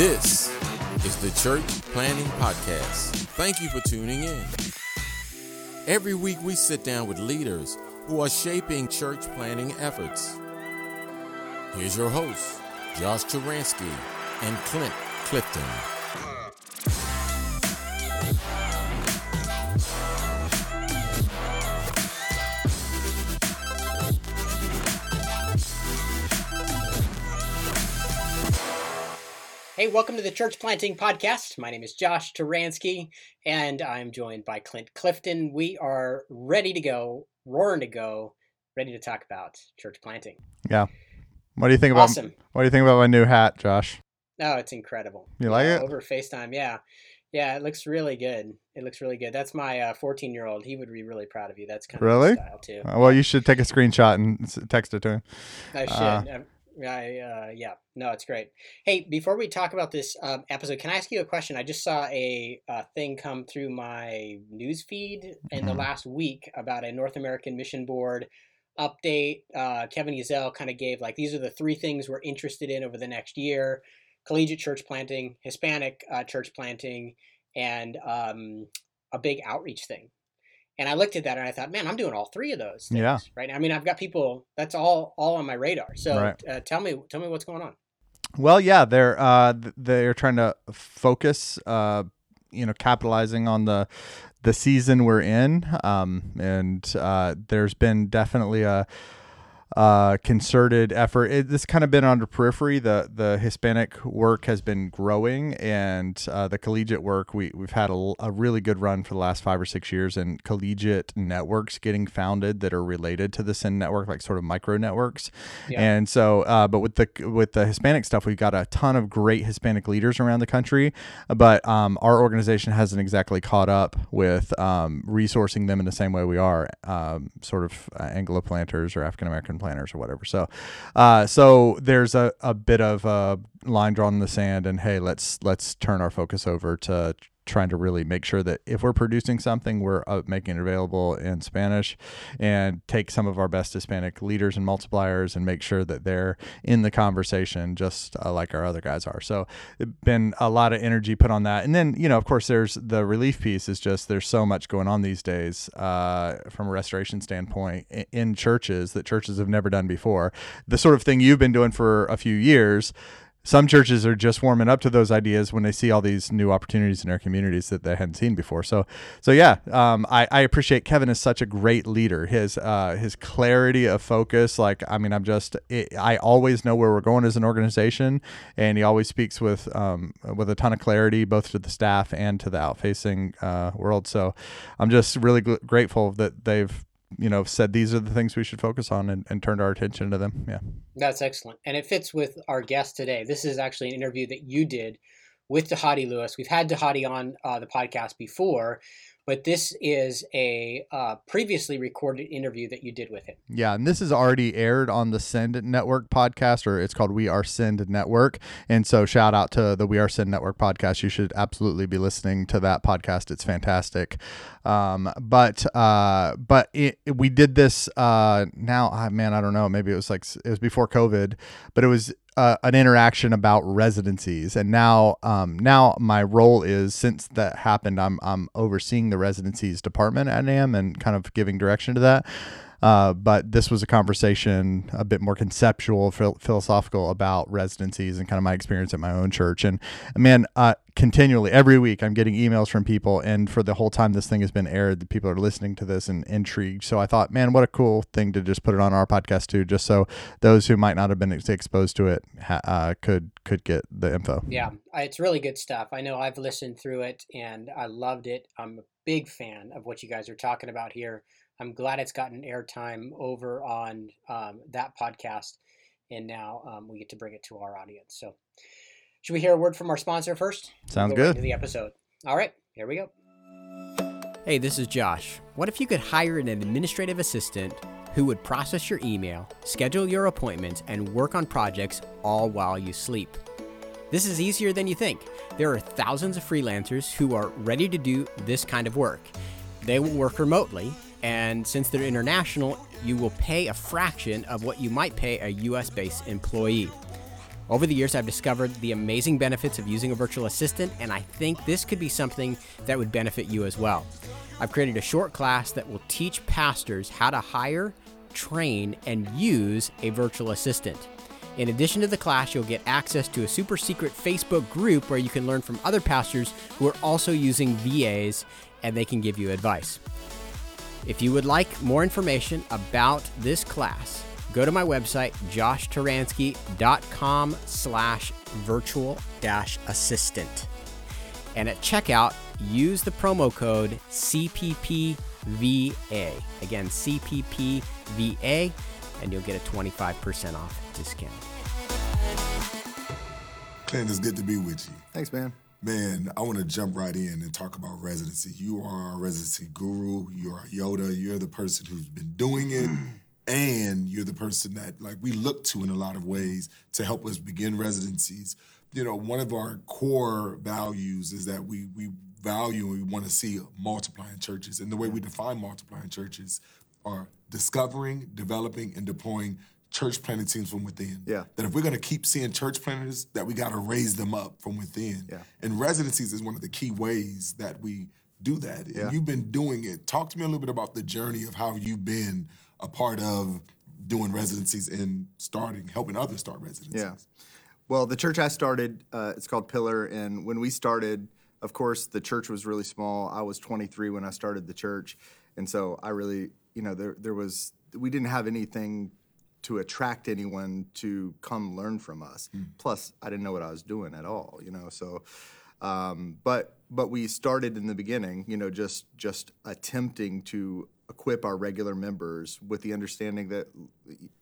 This is the Church Planting Podcast. Thank you for tuning in. Every week we sit down with leaders who are shaping church planting efforts. Here's your hosts, Josh Taransky and Clint Clifton. Hey, welcome to the Church Planting Podcast. My name is Josh Taransky, and I'm joined by Clint Clifton. We are ready to go, roaring to go, ready to talk about church planting. Yeah. What do you think about Awesome. What do you think about my new hat, Josh? Oh, it's incredible. You like Yeah, it? Over FaceTime, yeah. Yeah, it looks really good. It looks really good. That's my 14 year old. He would be really proud of you. That's kind of Really? style, too. Uh, well, you should take a screenshot and text it to him. I should. Uh, I, uh, yeah, no, it's great. Hey, before we talk about this um, episode, can I ask you a question? I just saw a, uh thing come through my news feed in the Mhm. last week about a North American Mission Board update. Uh, Kevin Ezell kind of gave like these are the three things we're interested in over the next year: collegiate church planting, Hispanic uh, church planting, and um, a big outreach thing. And I looked at that and I thought, man, I'm doing all three of those things, Yeah. right? I mean, I've got people that's all all on my radar. So Right. uh, tell me, tell me what's going on. Well, yeah, they're uh, they're trying to focus, uh, you know, capitalizing on the the season we're in, um, and uh, there's been definitely a. Uh, concerted effort. It, this kind of been on the periphery. The the Hispanic work has been growing, and uh, the collegiate work we we've had a, a really good run for the last five or six years, and collegiate networks getting founded that are related to the Send network, like sort of micro networks. Yeah. And so, uh, but with the with the Hispanic stuff, we've got a ton of great Hispanic leaders around the country, but um, our organization hasn't exactly caught up with um, resourcing them in the same way we are um, sort of uh, Anglo planters or African American planters or whatever. So, uh, so there's a, a bit of a line drawn in the sand, and hey, let's let's turn our focus over to trying to really make sure that if we're producing something, we're uh, making it available in Spanish and take some of our best Hispanic leaders and multipliers and make sure that they're in the conversation just uh, like our other guys are. So, been a lot of energy put on that. And then, you know, of course, there's the relief piece is just there's so much going on these days uh, from a restoration standpoint in churches that churches have never done before. The sort of thing you've been doing for a few years some churches are just warming up to those ideas when they see all these new opportunities in their communities that they hadn't seen before. So, so yeah, um, I, I appreciate Kevin is such a great leader. His uh, his clarity of focus, like I mean, I'm just it, I always know where we're going as an organization, and he always speaks with um, with a ton of clarity, both to the staff and to the outfacing uh, world. So, I'm just really gl- grateful that they've you know said these are the things we should focus on and, and turned our attention to them. Yeah. That's excellent, and it fits with our guest today. This is actually an interview that you did with Dhati Lewis. We've had Dhati on uh, the podcast before, but this is a uh, previously recorded interview that you did with him. Yeah, and this is already aired on the Send Network podcast, or it's called We Are Send Network. And so, shout out to the We Are Send Network podcast. You should absolutely be listening to that podcast. It's fantastic. Um, but uh, but it, we did this uh, now. ah, man, I don't know. Maybe it was like it was before COVID, but it was uh, an interaction about residencies. And now um, now my role is since that happened, I'm I'm overseeing the residencies department at NAM and kind of giving direction to that. Uh, but this was a conversation a bit more conceptual, phil- philosophical about residencies and kind of my experience at my own church. And man, uh, continually every week I'm getting emails from people, and for the whole time this thing has been aired, the people are listening to this and intrigued. So I thought, man, what a cool thing to just put it on our podcast too, just so those who might not have been ex- exposed to it uh, could could get the info. Yeah, it's really good stuff. I know I've listened through it and I loved it. I'm a big fan of what you guys are talking about here. I'm glad it's gotten airtime over on um, that podcast, and now um, we get to bring it to our audience. So, should we hear a word from our sponsor first? Sounds Go right good. into the episode. All right, here we go. Hey, this is Josh. What if you could hire an administrative assistant who would process your email, schedule your appointments, and work on projects all while you sleep? This is easier than you think. There are thousands of freelancers who are ready to do this kind of work. They will work remotely, and since they're international, you will pay a fraction of what you might pay a US based employee. Over the years, I've discovered the amazing benefits of using a virtual assistant, and I think this could be something that would benefit you as well. I've created a short class that will teach pastors how to hire, train, and use a virtual assistant. In addition to the class, you'll get access to a super secret Facebook group where you can learn from other pastors who are also using VAs and they can give you advice. If you would like more information about this class, go to my website, joshtaransky.com slash virtual dash assistant. And at checkout, use the promo code CPPVA. Again, CPPVA, and you'll get a 25% off discount. Clint, it's good to be with you. Thanks, man. Man, I want to jump right in and talk about residency. You are a residency guru. You're our Yoda. You're the person who's been doing it. Mm. and you're the person that like we look to in a lot of ways to help us begin residencies. You know, one of our core values is that we we value and we want to see multiplying churches. And the way we define multiplying churches are discovering, developing, and deploying church planting teams from within. Yeah. That if we're going to keep seeing church planters, that we got to raise them up from within. Yeah. And residencies is one of the key ways that we do that. Yeah. And you've been doing it. Talk to me a little bit about the journey of how you've been a part of doing residencies and starting, helping others start residencies. Yeah. Well, the church I started, uh, it's called Pillar, and when we started, of course, the church was really small. I was 23 when I started the church, and so I really, you know, there there was we didn't have anything to attract anyone to come learn from us. Plus, I didn't know what I was doing at all, you know. So, um, but but we started in the beginning, you know, just just attempting to equip our regular members with the understanding that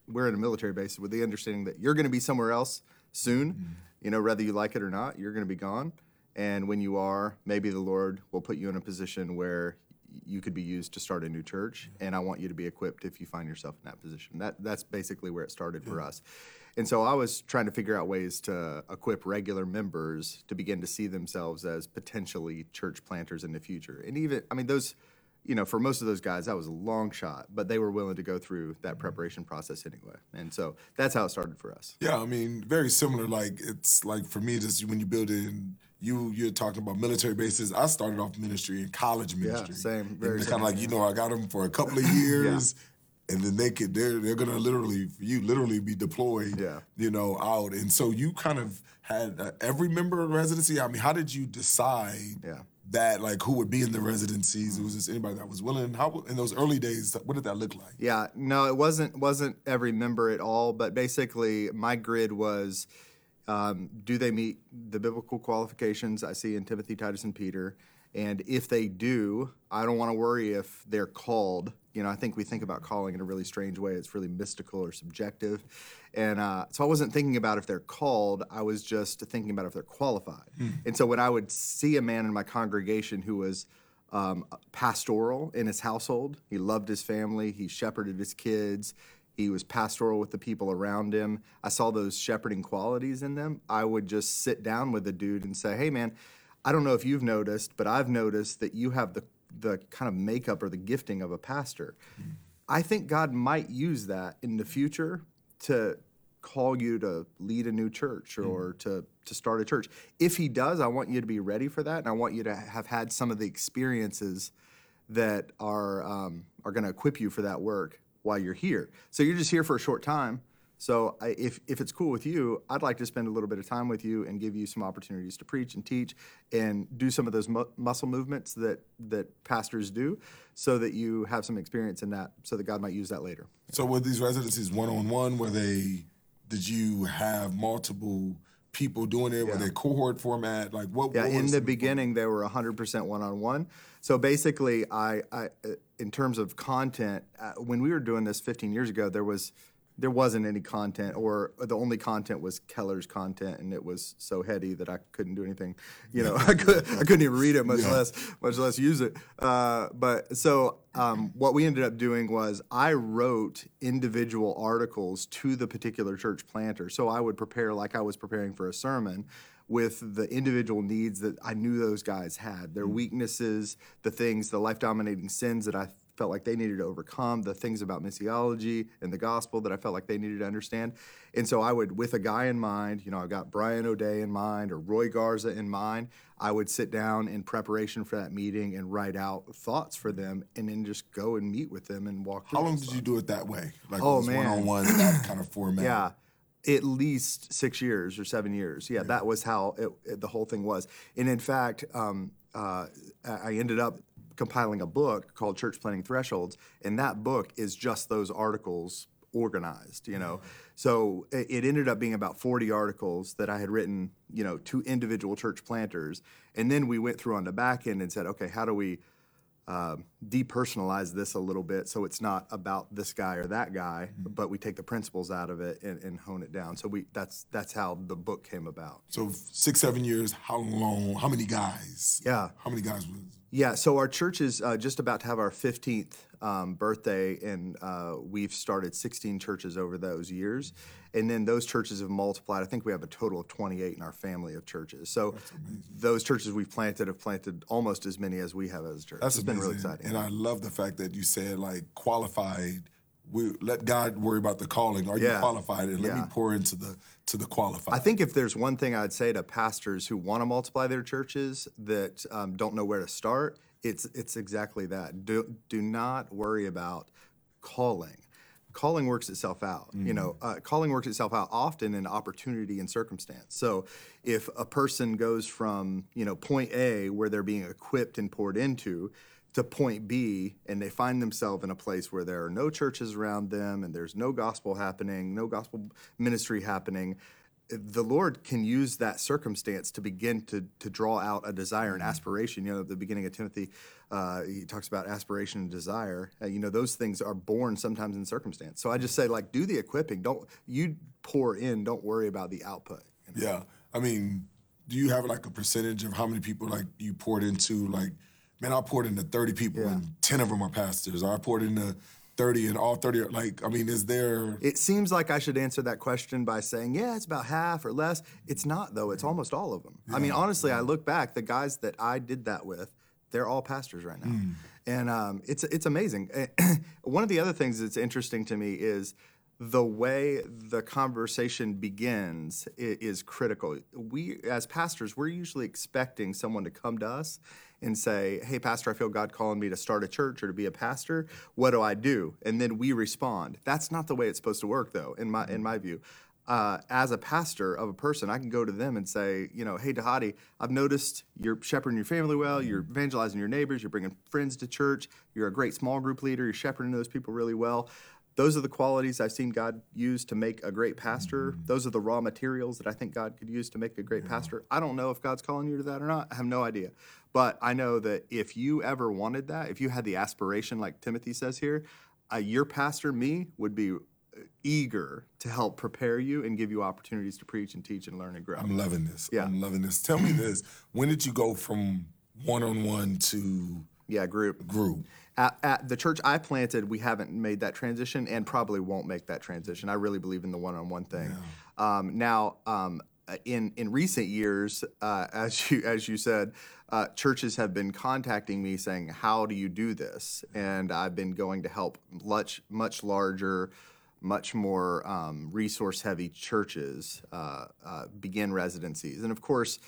we're in a military base, with the understanding that you're going to be somewhere else soon, you know, whether you like it or not, you're going to be gone. And when you are, maybe the Lord will put you in a position where you could be used to start a new church. And I want you to be equipped if you find yourself in that position. That that's basically where it started for us. And so I was trying to figure out ways to equip regular members to begin to see themselves as potentially church planters in the future. And even, I mean, those, you know, for most of those guys, that was a long shot, but they were willing to go through that mm-hmm. preparation process anyway. And so that's how it started for us. Yeah, I mean, very similar. Like it's like for me, just when you build in, you you're talking about military bases. I started off ministry in college ministry. Yeah, same, very kind of like you know, I got them for a couple of years, and then they could they're they're gonna literally you literally be deployed. Yeah. you know, out. And so you kind of had uh, every member of residency. I mean, how did you decide? Yeah. That like who would be in the residencies? It was this anybody that was willing? How in those early days? What did that look like? Yeah, no, it wasn't wasn't every member at all, but basically my grid was um, do they meet the biblical qualifications I see in Timothy, Titus, and Peter? And if they do, I don't want to worry if they're called. You know, I think we think about calling in a really strange way. It's really mystical or subjective. And uh, so I wasn't thinking about if they're called, I was just thinking about if they're qualified. And so when I would see a man in my congregation who was um, pastoral in his household. He loved his family. He shepherded his kids. He was pastoral with the people around him. I saw those shepherding qualities in them. I would just sit down with the dude and say, "Hey, man, I don't know if you've noticed, but I've noticed that you have the the kind of makeup or the gifting of a pastor. I think God might use that in the future to call you to lead a new church or to to start a church. If he does, I want you to be ready for that, and I want you to have had some of the experiences that are um, are going to equip you for that work while you're here. So you're just here for a short time. So I, if if it's cool with you, I'd like to spend a little bit of time with you and give you some opportunities to preach and teach and do some of those mu- muscle movements that that pastors do, so that you have some experience in that, so that God might use that later. So were these residencies one on one? Were they? Did you have multiple people doing it? Were Yeah. they cohort format? Like what? Yeah, what in the beginning, they were 100% one on one. So basically, I, I in terms of content, uh, when we were doing this 15 years ago, there was there wasn't any content, or the only content was Keller's content, and it was so heady that I couldn't do anything. You know, I, could, I couldn't even read it, much less much less use it. Uh, but so um, what we ended up doing was I wrote individual articles to the particular church planter. So I would prepare like I was preparing for a sermon with the individual needs that I knew those guys had, their weaknesses, the things, the life dominating sins that I felt like they needed to overcome, the things about missiology and the gospel that I felt like they needed to understand. And so I would, with a guy in mind, you know, I've got Brian O'Day in mind or Roy Garza in mind, I would sit down in preparation for that meeting and write out thoughts for them and then just go and meet with them and walk How long did you do it that way? Like Oh, it was man. one-on-one, that kind of format. Yeah, at least six years or seven years. Yeah, that was how it, it- the whole thing was. And in fact, um, uh, I ended up compiling a book called Church Planting Thresholds, and that book is just those articles organized. You know, so it, ended up being about forty articles that I had written. You know, to individual church planters, and then we went through on the back end and said, okay, how do we um, depersonalize this a little bit so it's not about this guy or that guy, but we take the principles out of it and, and hone it down. So we that's that's how the book came about. So six, seven years. How long? How many guys? Yeah. How many guys was? Yeah, so our church is uh, just about to have our 15th um, birthday, and uh, we've started 16 churches over those years. And then those churches have multiplied. I think we have a total of 28 in our family of churches. So those churches we've planted have planted almost as many as we have as a church. That's it's been really exciting. And I love the fact that you said like qualified. We let God worry about the calling. Are you qualified? And let me pour into the to the qualified. I think if there's one thing I'd say to pastors who want to multiply their churches that um, don't know where to start, it's it's exactly that. Do do not worry about calling. Calling works itself out. You know, uh, calling works itself out often in opportunity and circumstance. So, if a person goes from you know point A where they're being equipped and poured into to point B and they find themselves in a place where there are no churches around them and there's no gospel happening, no gospel ministry happening, the Lord can use that circumstance to begin to to draw out a desire and aspiration. You know, at the beginning of Timothy, uh, he talks about aspiration and desire. Uh, you know, those things are born sometimes in circumstance. So I just say, like, do the equipping. Don't you pour in. Don't worry about the output. you know? Yeah. I mean, do you have like a percentage of how many people like you poured into? Like, man, I poured into 30 people and 10 of them are pastors. I poured into 30 and all 30 are like, I mean, is there. It seems like I should answer that question by saying, yeah, it's about half or less. It's not, though. It's almost all of them. I mean, honestly, I look back, the guys that I did that with, they're all pastors right now. And um, it's, it's amazing. One of the other things that's interesting to me is the way the conversation begins is critical. We, as pastors, we're usually expecting someone to come to us and say, Hey, Pastor, I feel God calling me to start a church or to be a pastor. What do I do? And then we respond. That's not the way it's supposed to work, though, in my, in my view. Uh, as a pastor of a person, I can go to them and say, you know, hey, Dhati, I've noticed you're shepherding your family well, you're evangelizing your neighbors, you're bringing friends to church, you're a great small group leader, you're shepherding those people really well. Those are the qualities I've seen God use to make a great pastor. Those are the raw materials that I think God could use to make a great pastor. I don't know if God's calling you to that or not. I have no idea. But I know that if you ever wanted that, if you had the aspiration, like Timothy says here, uh, your pastor, me, would be eager to help prepare you and give you opportunities to preach and teach and learn and grow. I'm loving this. Yeah. I'm loving this. Tell me this. When did you go from one on one to Yeah, group. group? At, at the church I planted, we haven't made that transition and probably won't make that transition. I really believe in the one-on-one thing. Um, now, um, in in recent years, uh, as you as you said, uh, churches have been contacting me saying, "How do you do this?" And I've been going to help much much larger. Much more um, resource-heavy churches uh, uh, begin residencies, and of course,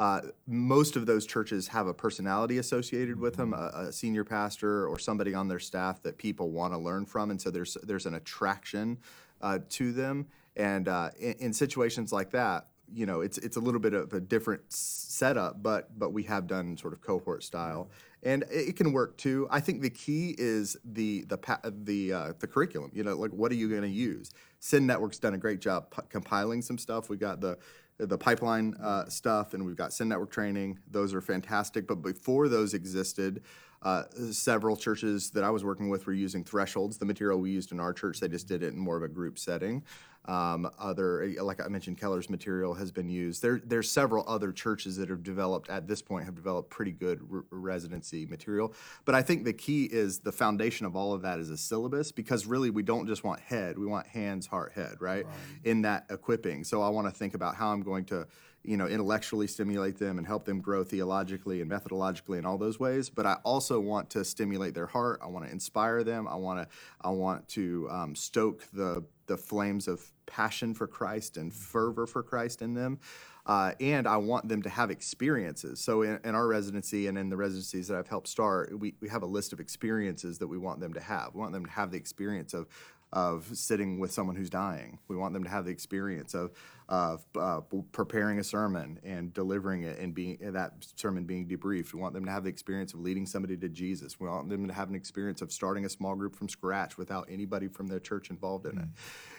uh, most of those churches have a personality associated with them, a, a senior pastor or somebody on their staff that people want to learn from, and so there's there's an attraction uh, to them. And uh, in, in situations like that, you know, it's it's a little bit of a different setup, but but we have done sort of cohort style, and it, it can work too. I think the key is the the pa- the uh, the curriculum. You know, like what are you going to use? Send Network's done a great job p- compiling some stuff. We got the the pipeline uh, stuff, and we've got Send Network training. Those are fantastic. But before those existed, uh, several churches that I was working with were using thresholds. The material we used in our church, they just did it in more of a group setting. Um, other, like I mentioned, Keller's material has been used. There, there's several other churches that have developed at this point have developed pretty good r- residency material. But I think the key is the foundation of all of that is a syllabus because really we don't just want head, we want hands, heart, head, right? In that equipping. So I want to think about how I'm going to you know, intellectually stimulate them and help them grow theologically and methodologically in all those ways. But I also want to stimulate their heart. I want to inspire them. I want to I want to um, stoke the the flames of passion for Christ and fervor for Christ in them. Uh, and I want them to have experiences. So in, in, our residency and in the residencies that I've helped start, we, we have a list of experiences that we want them to have. We want them to have the experience of of sitting with someone who's dying. We want them to have the experience of, of uh, preparing a sermon and delivering it and being that sermon being debriefed. We want them to have the experience of leading somebody to Jesus. We want them to have an experience of starting a small group from scratch without anybody from their church involved in it.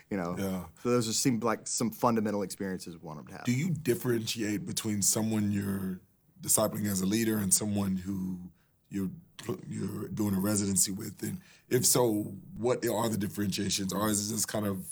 You know, yeah. so those just seem like some fundamental experiences we want them to have. Do you differentiate between someone you're discipling as a leader and someone who you're you're doing a residency with? And if so, what are the differentiations? Or is it just kind of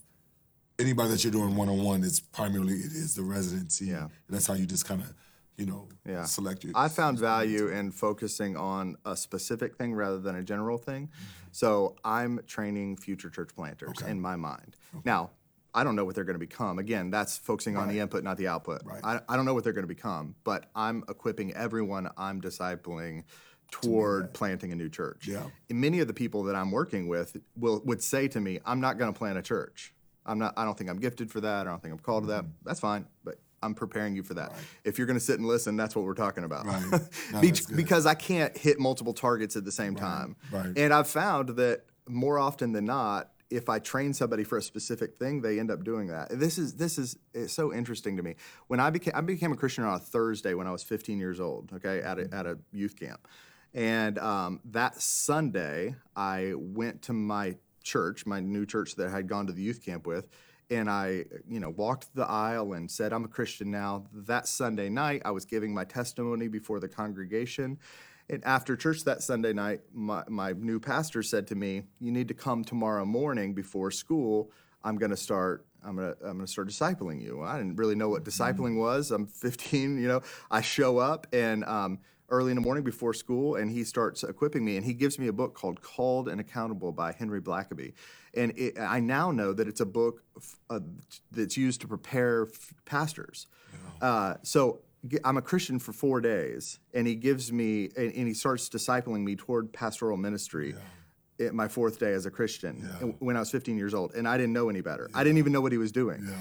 anybody that you're doing one on one? It's primarily it is the residency, yeah. and that's how you just kind of you know yeah. select your. I found value in focusing on a specific thing rather than a general thing. Mm-hmm. So I'm training future church planters okay. in my mind. Okay. Now I don't know what they're going to become. Again, that's focusing right. on the input, not the output. Right. I, I don't know what they're going to become, but I'm equipping everyone I'm discipling toward planting a new church. Yeah. And many of the people that I'm working with will would say to me, "I'm not going to plant a church. I'm not. I don't think I'm gifted for that. I don't think I'm called mm-hmm. to that. Mm-hmm. That's fine, but." I'm preparing you for that. Right. If you're going to sit and listen, that's what we're talking about. Right. No, Be- because I can't hit multiple targets at the same right. time. Right. And I've found that more often than not, if I train somebody for a specific thing, they end up doing that. This is this is so interesting to me. When I became I became a Christian on a Thursday when I was 15 years old. Okay, at a, at a youth camp, and um, that Sunday, I went to my church, my new church that I had gone to the youth camp with, and I, you know, walked the aisle and said, I'm a Christian now. That Sunday night, I was giving my testimony before the congregation. And after church that Sunday night, my, my new pastor said to me, You need to come tomorrow morning before school. I'm going to start I'm gonna I'm gonna start discipling you. I didn't really know what discipling was. I'm 15, you know. I show up and um, early in the morning before school, and he starts equipping me. And he gives me a book called Called and Accountable by Henry Blackaby. And it, I now know that it's a book uh, that's used to prepare f- pastors. Yeah. Uh, so I'm a Christian for four days, and he gives me, and, and he starts discipling me toward pastoral ministry. Yeah. At my fourth day as a Christian yeah. when I was 15 years old, and I didn't know any better. I didn't even know what he was doing. Yeah.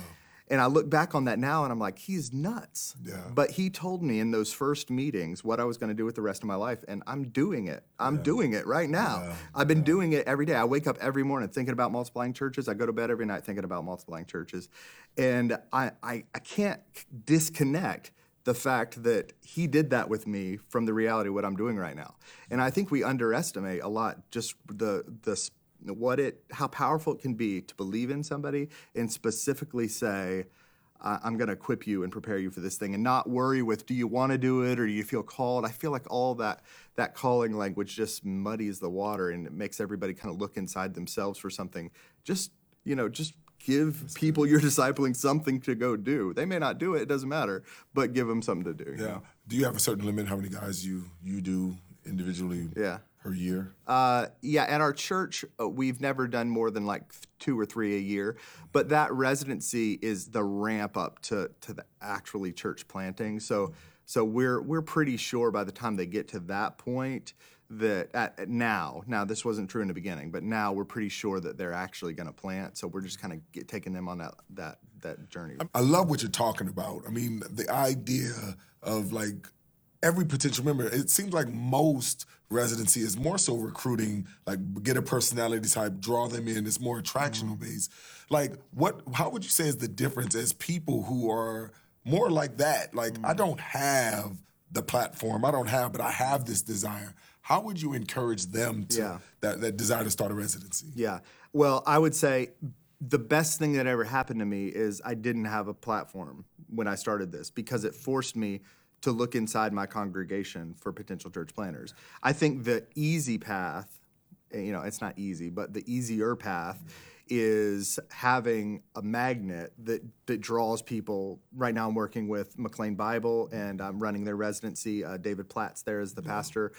And I look back on that now and I'm like, he's nuts. Yeah. But he told me in those first meetings what I was going to do with the rest of my life. And I'm doing it. I'm yeah. doing it right now. Yeah. I've been doing it every day. I wake up every morning thinking about multiplying churches. I go to bed every night thinking about multiplying churches. And I, I, I can't disconnect the fact that he did that with me from the reality of what I'm doing right now. And I think we underestimate a lot just the, the what it how powerful it can be to believe in somebody and specifically say I'm going to equip you and prepare you for this thing and not worry with do you want to do it or do you feel called? I feel like all that that calling language just muddies the water and it makes everybody kind of look inside themselves for something. Just you know just give people you're discipling something to go do. They may not do it it doesn't matter but give them something to do yeah. know? do you have a certain limit how many guys you you do individually? Yeah per year? Uh, yeah, at our church, uh, we've never done more than like two or three a year. But that residency is the ramp up to to the actually church planting. So so we're we're pretty sure by the time they get to that point that at, at now now this wasn't true in the beginning, but now we're pretty sure that they're actually going to plant. So we're just kind of taking them on that that that journey. I love what you're talking about. I mean, the idea of like every potential member. It seems like most residency is more so recruiting, like get a personality type, draw them in. It's more attractional mm-hmm. based. Like, what? How would you say is the difference as people who are more like that? Like, mm-hmm. I don't have the platform, I don't have, but I have this desire. How would you encourage them to yeah. that, that desire to start a residency? Yeah. Well, I would say the best thing that ever happened to me is I didn't have a platform when I started this because it forced me to look inside my congregation for potential church planters. I think the easy path, eh, you know, it's not easy, but the easier path is having a magnet that that draws people. Right now, I'm working with McLean Bible, and I'm running their residency. Uh, David Platt's there as the pastor.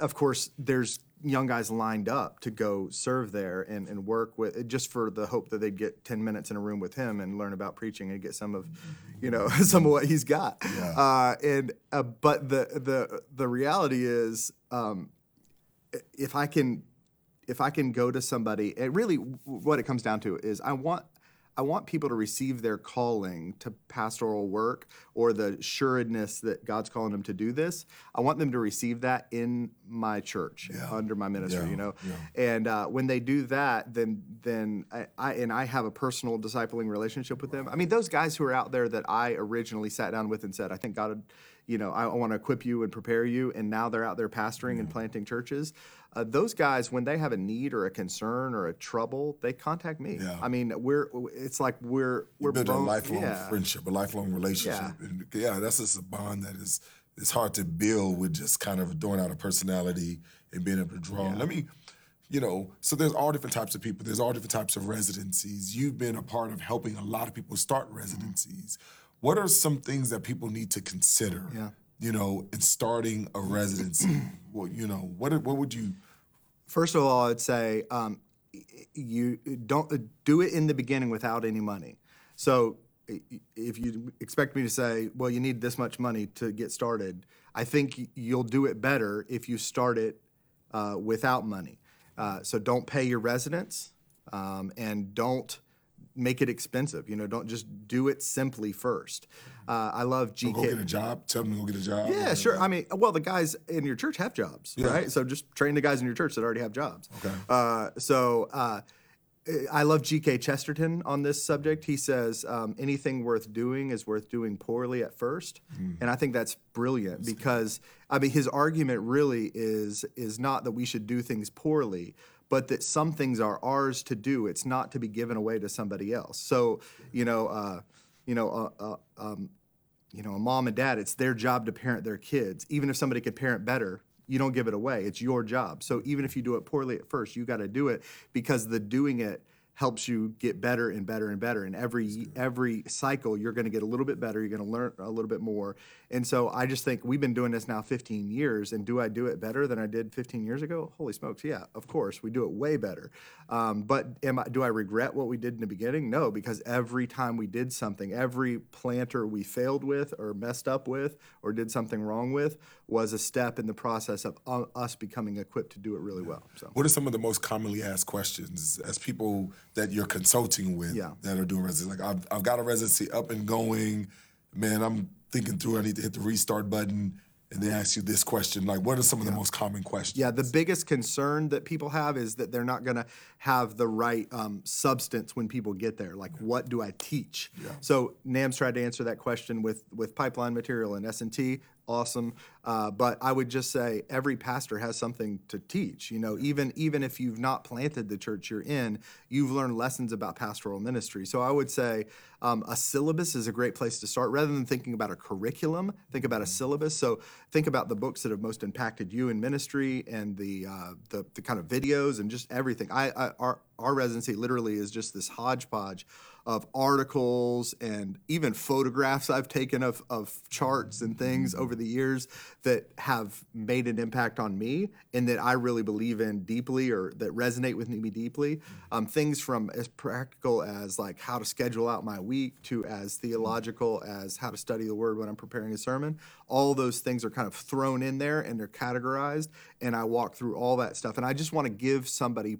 Of course, there's young guys lined up to go serve there and, and work with just for the hope that they'd get 10 minutes in a room with him and learn about preaching and get some of you know some of what he's got Yeah. uh, and uh, but the the the reality is um, if I can if I can go to somebody, it really what it comes down to is I want I want people to receive their calling to pastoral work or the sureness that God's calling them to do this. I want them to receive that in my church Yeah. under my ministry, Yeah, you know. yeah. And uh, when they do that, then then I, I and I have a personal discipling relationship with them. I mean, those guys who are out there that I originally sat down with and said, I think God would, you know, I want to equip you and prepare you, and now they're out there pastoring and planting churches. Uh, those guys, when they have a need or a concern or a trouble, they contact me. Yeah. I mean, we're it's like we're we're build a lifelong yeah. friendship, a lifelong relationship. Yeah. And yeah, that's just a bond that is it's hard to build with just kind of throwing out a personality and being able to draw. Let me, you know, so there's all different types of people. There's all different types of residencies. You've been a part of helping a lot of people start residencies. What are some things that people need to consider? Yeah. You know, in starting a residency. well, you know, what what would you? First of all, I'd say um, you don't do it in the beginning without any money. So if you expect me to say, well, you need this much money to get started, I think you'll do it better if you start it uh, without money. Uh, so don't pay your residents um, and don't make it expensive. You know, don't just do it simply first. Uh, I love GK. Go get a job. Tell them to go get a job. Yeah, sure. I mean, well, the guys in your church have jobs, right? So just train the guys in your church that already have jobs. Okay. Uh, so uh, I love G.K. Chesterton on this subject. He says um, anything worth doing is worth doing poorly at first, and I think that's brilliant because I mean his argument really is is not that we should do things poorly, but that some things are ours to do. It's not to be given away to somebody else. So you know, uh, you know, uh, uh, um, you know, a mom and dad, it's their job to parent their kids. Even if somebody could parent better, you don't give it away. It's your job. So even if you do it poorly at first, you got to do it because the doing it helps you get better and better and better. And every every cycle, you're going to get a little bit better. You're going to learn a little bit more. And so I just think we've been doing this now 15 years. And do I do it better than I did 15 years ago? Holy smokes, yeah, of course, we do it way better. Um, but am I, do I regret what we did in the beginning? No, because every time we did something, every planter we failed with or messed up with or did something wrong with was a step in the process of uh, us becoming equipped to do it really well. So. What are some of the most commonly asked questions as people that you're consulting with Yeah. that are doing residency? Like, I've, I've got a residency up and going. Man, I'm thinking through, I need to hit the restart button. And they ask you this question. Like, what are some of the most common questions? Yeah, the biggest concern that people have is that they're not going to have the right um, substance when people get there. Like, what do I teach? yeah. So NAM's tried to answer that question with with pipeline material and S and T. Awesome, uh, but I would just say every pastor has something to teach. You know, even even if you've not planted the church you're in, you've learned lessons about pastoral ministry. So I would say um, a syllabus is a great place to start. Rather than thinking about a curriculum, think about a syllabus. So think about the books that have most impacted you in ministry and the uh, the, the kind of videos and just everything. I, I our our residency literally is just this hodgepodge of articles and even photographs I've taken of, of charts and things over the years that have made an impact on me and that I really believe in deeply or that resonate with me deeply. Um, things from as practical as like how to schedule out my week to as theological as how to study the word when I'm preparing a sermon. All those things are kind of thrown in there and they're categorized and I walk through all that stuff. And I just want to give somebody,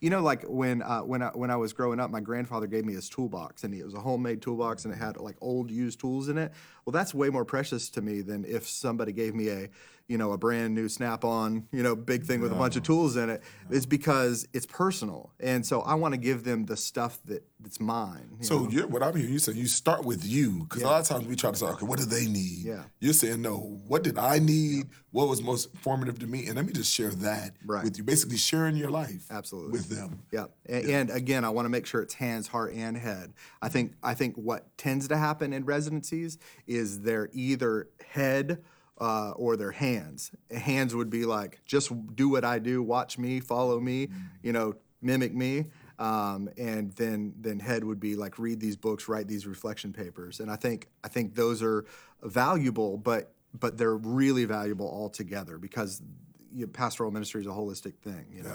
you know, like when uh, when I, when I was growing up, my grandfather gave me his toolbox, and it was a homemade toolbox, and it had like old used tools in it. Well, that's way more precious to me than if somebody gave me a, you know, a brand new Snap-on, you know, big thing with a bunch of tools in it. It's because it's personal, and so I want to give them the stuff that that's mine. you So know? you're, what I'm hearing you say, you start with you because a lot of times we try to say, okay, what do they need? Yeah. You're saying, no, what did I need? What was most formative to me? And let me just share that Right. with you. Basically, sharing your life Absolutely. with them. Yeah. And, and again, I want to make sure it's hands, heart, and head. I think I think what tends to happen in residencies is they're either head uh, or their hands. Hands would be like, just do what I do, watch me, follow me, you know, mimic me. Um, and then then head would be like read these books, write these reflection papers. And I think I think those are valuable, but but they're really valuable altogether because you, pastoral ministry is a holistic thing. You know.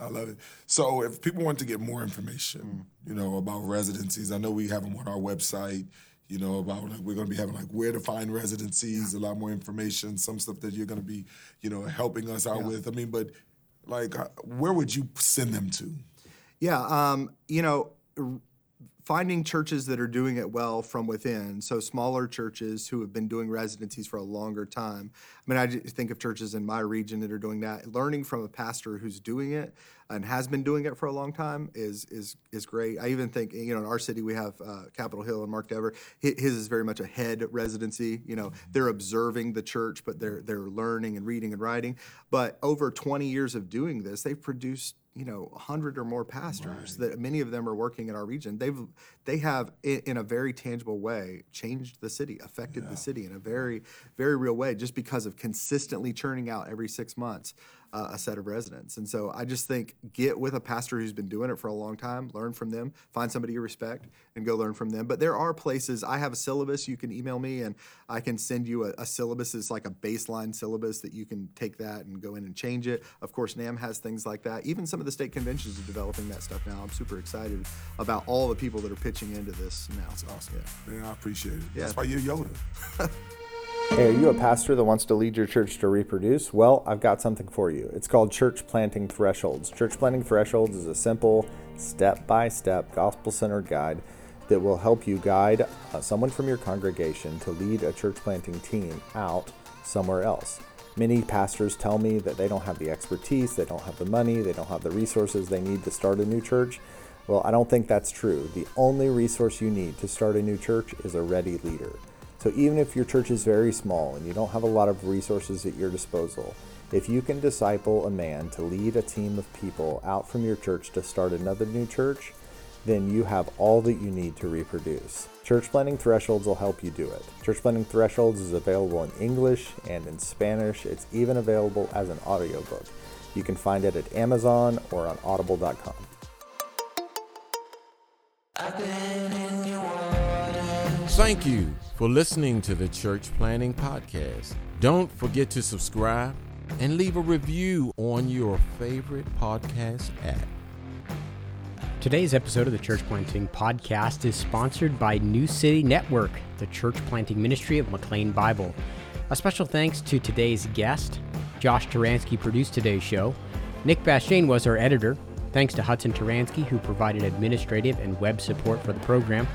Yeah, I love it. So if people want to get more information, you know, about residencies, I know we have them on our website. You know about like we're going to be having like where to find residencies, a lot more information, some stuff that you're going to be, you know, helping us out with. I mean, but like, uh, where would you send them to? Yeah, um, you know, finding churches that are doing it well from within. So smaller churches who have been doing residencies for a longer time. I mean, I think of churches in my region that are doing that. Learning from a pastor who's doing it and has been doing it for a long time is is is great. I even think you know in our city we have uh, Capitol Hill and Mark Dever. His is very much a head residency. You know, they're observing the church, but they're they're learning and reading and writing. But over 20 years of doing this, they've produced you know 100 or more pastors that many of them are working in our region. They've they have in a very tangible way changed the city affected the city in a very very real way just because of consistently churning out every six months uh, a set of residents. And so i just think get with a pastor who's been doing it for a long time learn from them find somebody you respect and go learn from them. But there are places i have a syllabus you can email me and i can send you a, a syllabus. It's like a baseline syllabus that you can take that and go in and change it. Of course nam has things like that. Even some of the state conventions are developing that stuff now. I'm super excited about all the people that are pitching into this now. It's awesome. Man, I appreciate it. Yeah. That's why you're Yoda. Hey, are you a pastor that wants to lead your church to reproduce? Well, I've got something for you. It's called Church Planting Thresholds. Church Planting Thresholds is a simple, step by step, gospel centered guide that will help you guide uh, someone from your congregation to lead a church planting team out somewhere else. Many pastors tell me that they don't have the expertise, they don't have the money, they don't have the resources they need to start a new church. Well, I don't think that's true. The only resource you need to start a new church is a ready leader. So even if your church is very small and you don't have a lot of resources at your disposal, if you can disciple a man to lead a team of people out from your church to start another new church, then you have all that you need to reproduce. Church Planting Thresholds will help you do it. Church Planting Thresholds is available in English and in Spanish. It's even available as an audiobook. You can find it at Amazon or on audible.com. Thank you for listening to the Church Planting Podcast. Don't forget to subscribe and leave a review on your favorite podcast app. Today's episode of the Church Planting Podcast is sponsored by New City Network, the church planting ministry of McLean Bible. A special thanks to today's guest. Josh Taransky produced today's show. Nick Bashane was our editor. Thanks to Hudson Taransky, who provided administrative and web support for the program.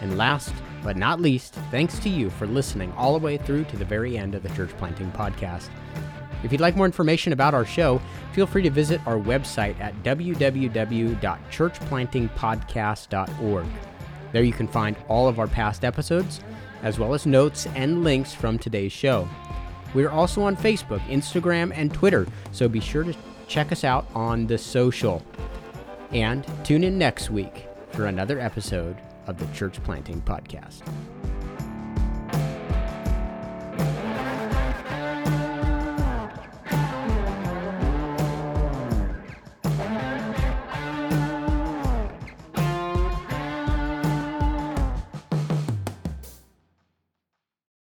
And last but not least, thanks to you for listening all the way through to the very end of the Church Planting Podcast. If you'd like more information about our show, feel free to visit our website at www.churchplantingpodcast.org. There you can find all of our past episodes, as well as notes and links from today's show. We are also on Facebook, Instagram, and Twitter, so be sure to check us out on the social. And tune in next week for another episode of the Church Planting Podcast.